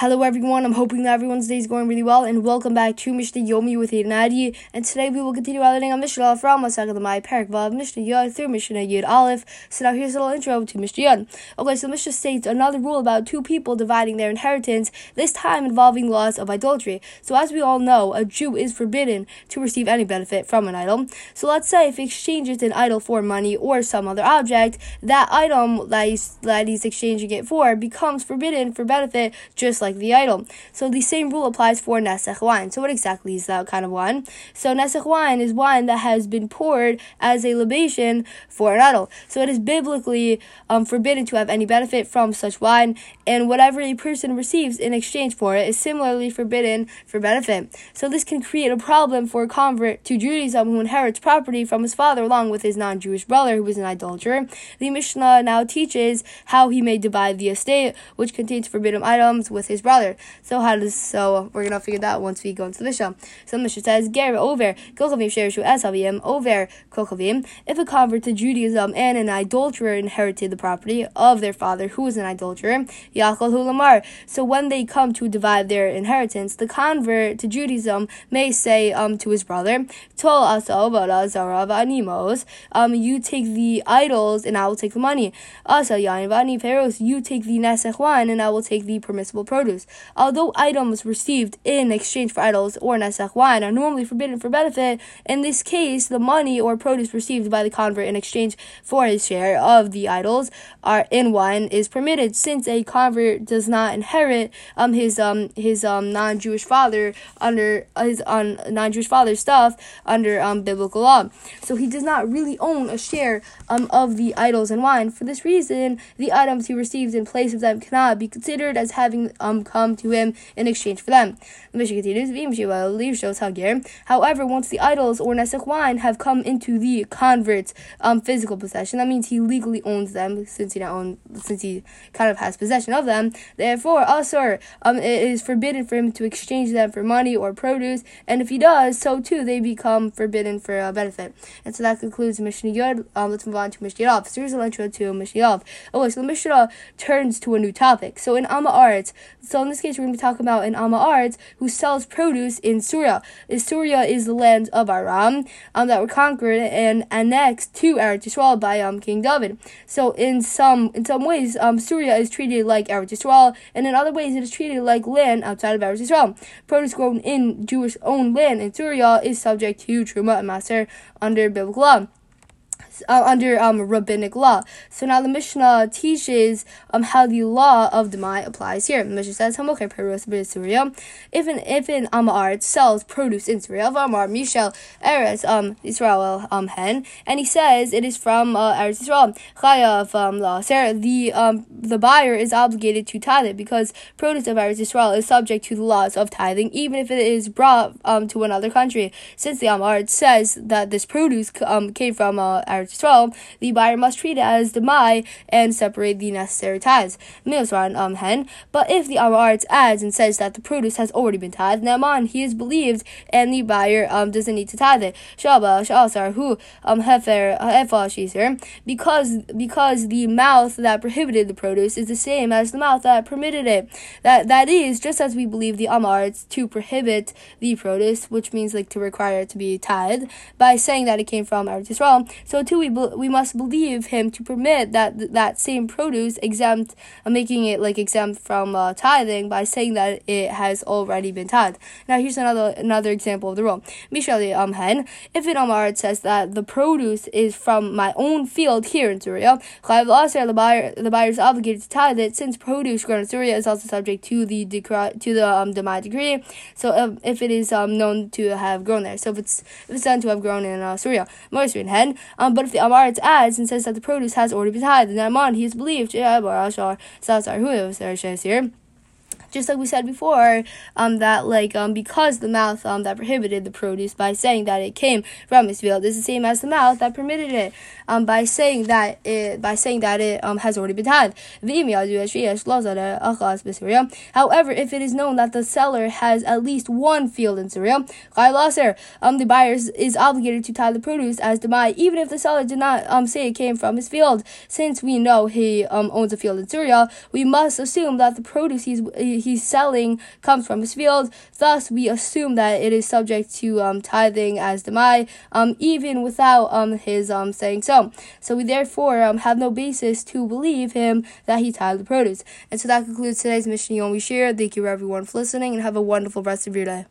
Hello everyone, I'm hoping that everyone's day is going really well and welcome back to Mishnah Yomi with Nadi. And today we will continue our learning on Mishnah from Masakh my Parak Vav Mishnah Yud through Mishnah Yud Aleph. So now here's a little intro to Mishnah Yud. Okay, so Mishnah states another rule about two people dividing their inheritance, this time involving laws of idolatry. So as we all know, a Jew is forbidden to receive any benefit from an idol. So let's say if he exchanges an idol for money or some other object, that item that he's, that he's exchanging it for becomes forbidden for benefit just like like the idol. So the same rule applies for Nesech wine. So what exactly is that kind of wine? So Nesech wine is wine that has been poured as a libation for an idol. So it is biblically um, forbidden to have any benefit from such wine, and whatever a person receives in exchange for it is similarly forbidden for benefit. So this can create a problem for a convert to Judaism who inherits property from his father along with his non-Jewish brother who is an idolater. The Mishnah now teaches how he may divide the estate, which contains forbidden items, with his his brother. So how does so we're gonna figure that once we go into the Mishnah. So the Mishnah says Ger over Kochavim Sherishu Esavim over Kochavim. If a convert to Judaism and an idolater inherited the property of their father who was an idolater, Yachol Hulamar. So when they come to divide their inheritance, the convert to Judaism may say um to his brother, Tol Asa Zara Animos, um you take the idols and I will take the money. Asa Yain Vani Peros, you take the Nesech wine and I will take the permissible produce produce. Although items received in exchange for idols or nesech wine are normally forbidden for benefit, in this case, the money or produce received by the convert in exchange for his share of the idols are in wine is permitted, since a convert does not inherit um his um his um non-Jewish father under his on um, non-Jewish father's stuff under um biblical law. So he does not really own a share um of the idols and wine. For this reason, the items he receives in place of them cannot be considered as having um come to him in exchange for them. The Mishnah continues, However, once the idols or Nesech wine have come into the convert's um, physical possession, that means he legally owns them since he own, since he kind of has possession of them. Therefore, also, um, it is forbidden for him to exchange them for money or produce, and if he does, so too they become forbidden for a benefit. And so that concludes Mishnah Yod. Um, let's move on to Mishnah Yod. Here's a intro to Mishnah Yod. Okay, so the Mishnah turns to a new topic. So in Am Ha'aretz, so in this case, we're going to be talking about an Amma who sells produce in Syria. Syria is the land of Aram um, that were conquered and annexed to Eretz Yisrael by um, King David. So in some in some ways, um, Syria is treated like Eretz Yisrael, and in other ways, it is treated like land outside of Eretz Yisrael. Produce grown in Jewish-owned land in Syria is subject to Truma and Maser under biblical law uh, under um, rabbinic law. So now the Mishnah teaches um, how the law of Demai applies here. The Mishnah says, "Hamoker Syria." If an if an Amar sells produce in Syria, Amar Mishel Eretz um Israel um hen, and he says it is from uh, Eretz Israel Chayav um law. The um the buyer is obligated to tithe it because produce of Eretz Israel is subject to the laws of tithing, even if it is brought um to another country. Since the Amar says that this produce um came from uh, Eretz Yisrael, the buyer must treat it as demai and separate the necessary tithes. Um hen. But if the Amar adds and says that the produce has already been tithed, Naaman he is believed and the buyer um doesn't need to tithe it. Shaba Shasar who um hefer hefa shiser because because the mouth that prohibited the produce is the same as the mouth that permitted it. That that is just as we believe the Amar to prohibit the produce, which means like to require it to be tithed by saying that it came from Eretz Yisrael. So too we be- we must believe him to permit that that same produce exempt, uh, making it like exempt from uh, tithing by saying that it has already been tithed. Now here's another another example of the rule. Mishali Amhen, if in Amar says that the produce is from my own field here in Syria, the buyer the buyer is obligated to tithe it since produce grown in Syria is also subject to the decree to the um Demai decree. So um, if it is um known to have grown there, so if it's if it's done to have grown in uh, Syria, Moisrin hen, um but if the Am Ha'aretz adds and says that the produce has already been tithed, then Naaman, he is believed, here just like we said before, um, that like um, because the mouth um, that prohibited the produce by saying that it came from his field is the same as the mouth that permitted it um, by saying that it by saying that it um, has already been tithed. However, if it is known that the seller has at least one field in Syria, um, the buyer is obligated to tie the produce as demai, even if the seller did not um, say it came from his field. Since we know he um, owns a field in Syria, we must assume that the produce he's he's selling comes from his field. Thus, we assume that it is subject to um, tithing as demai, um, even without um, his um, saying so. So we therefore um, have no basis to believe him that he tithed the produce. And so that concludes today's Mishnah Yom Shir. Thank you everyone for listening and have a wonderful rest of your day.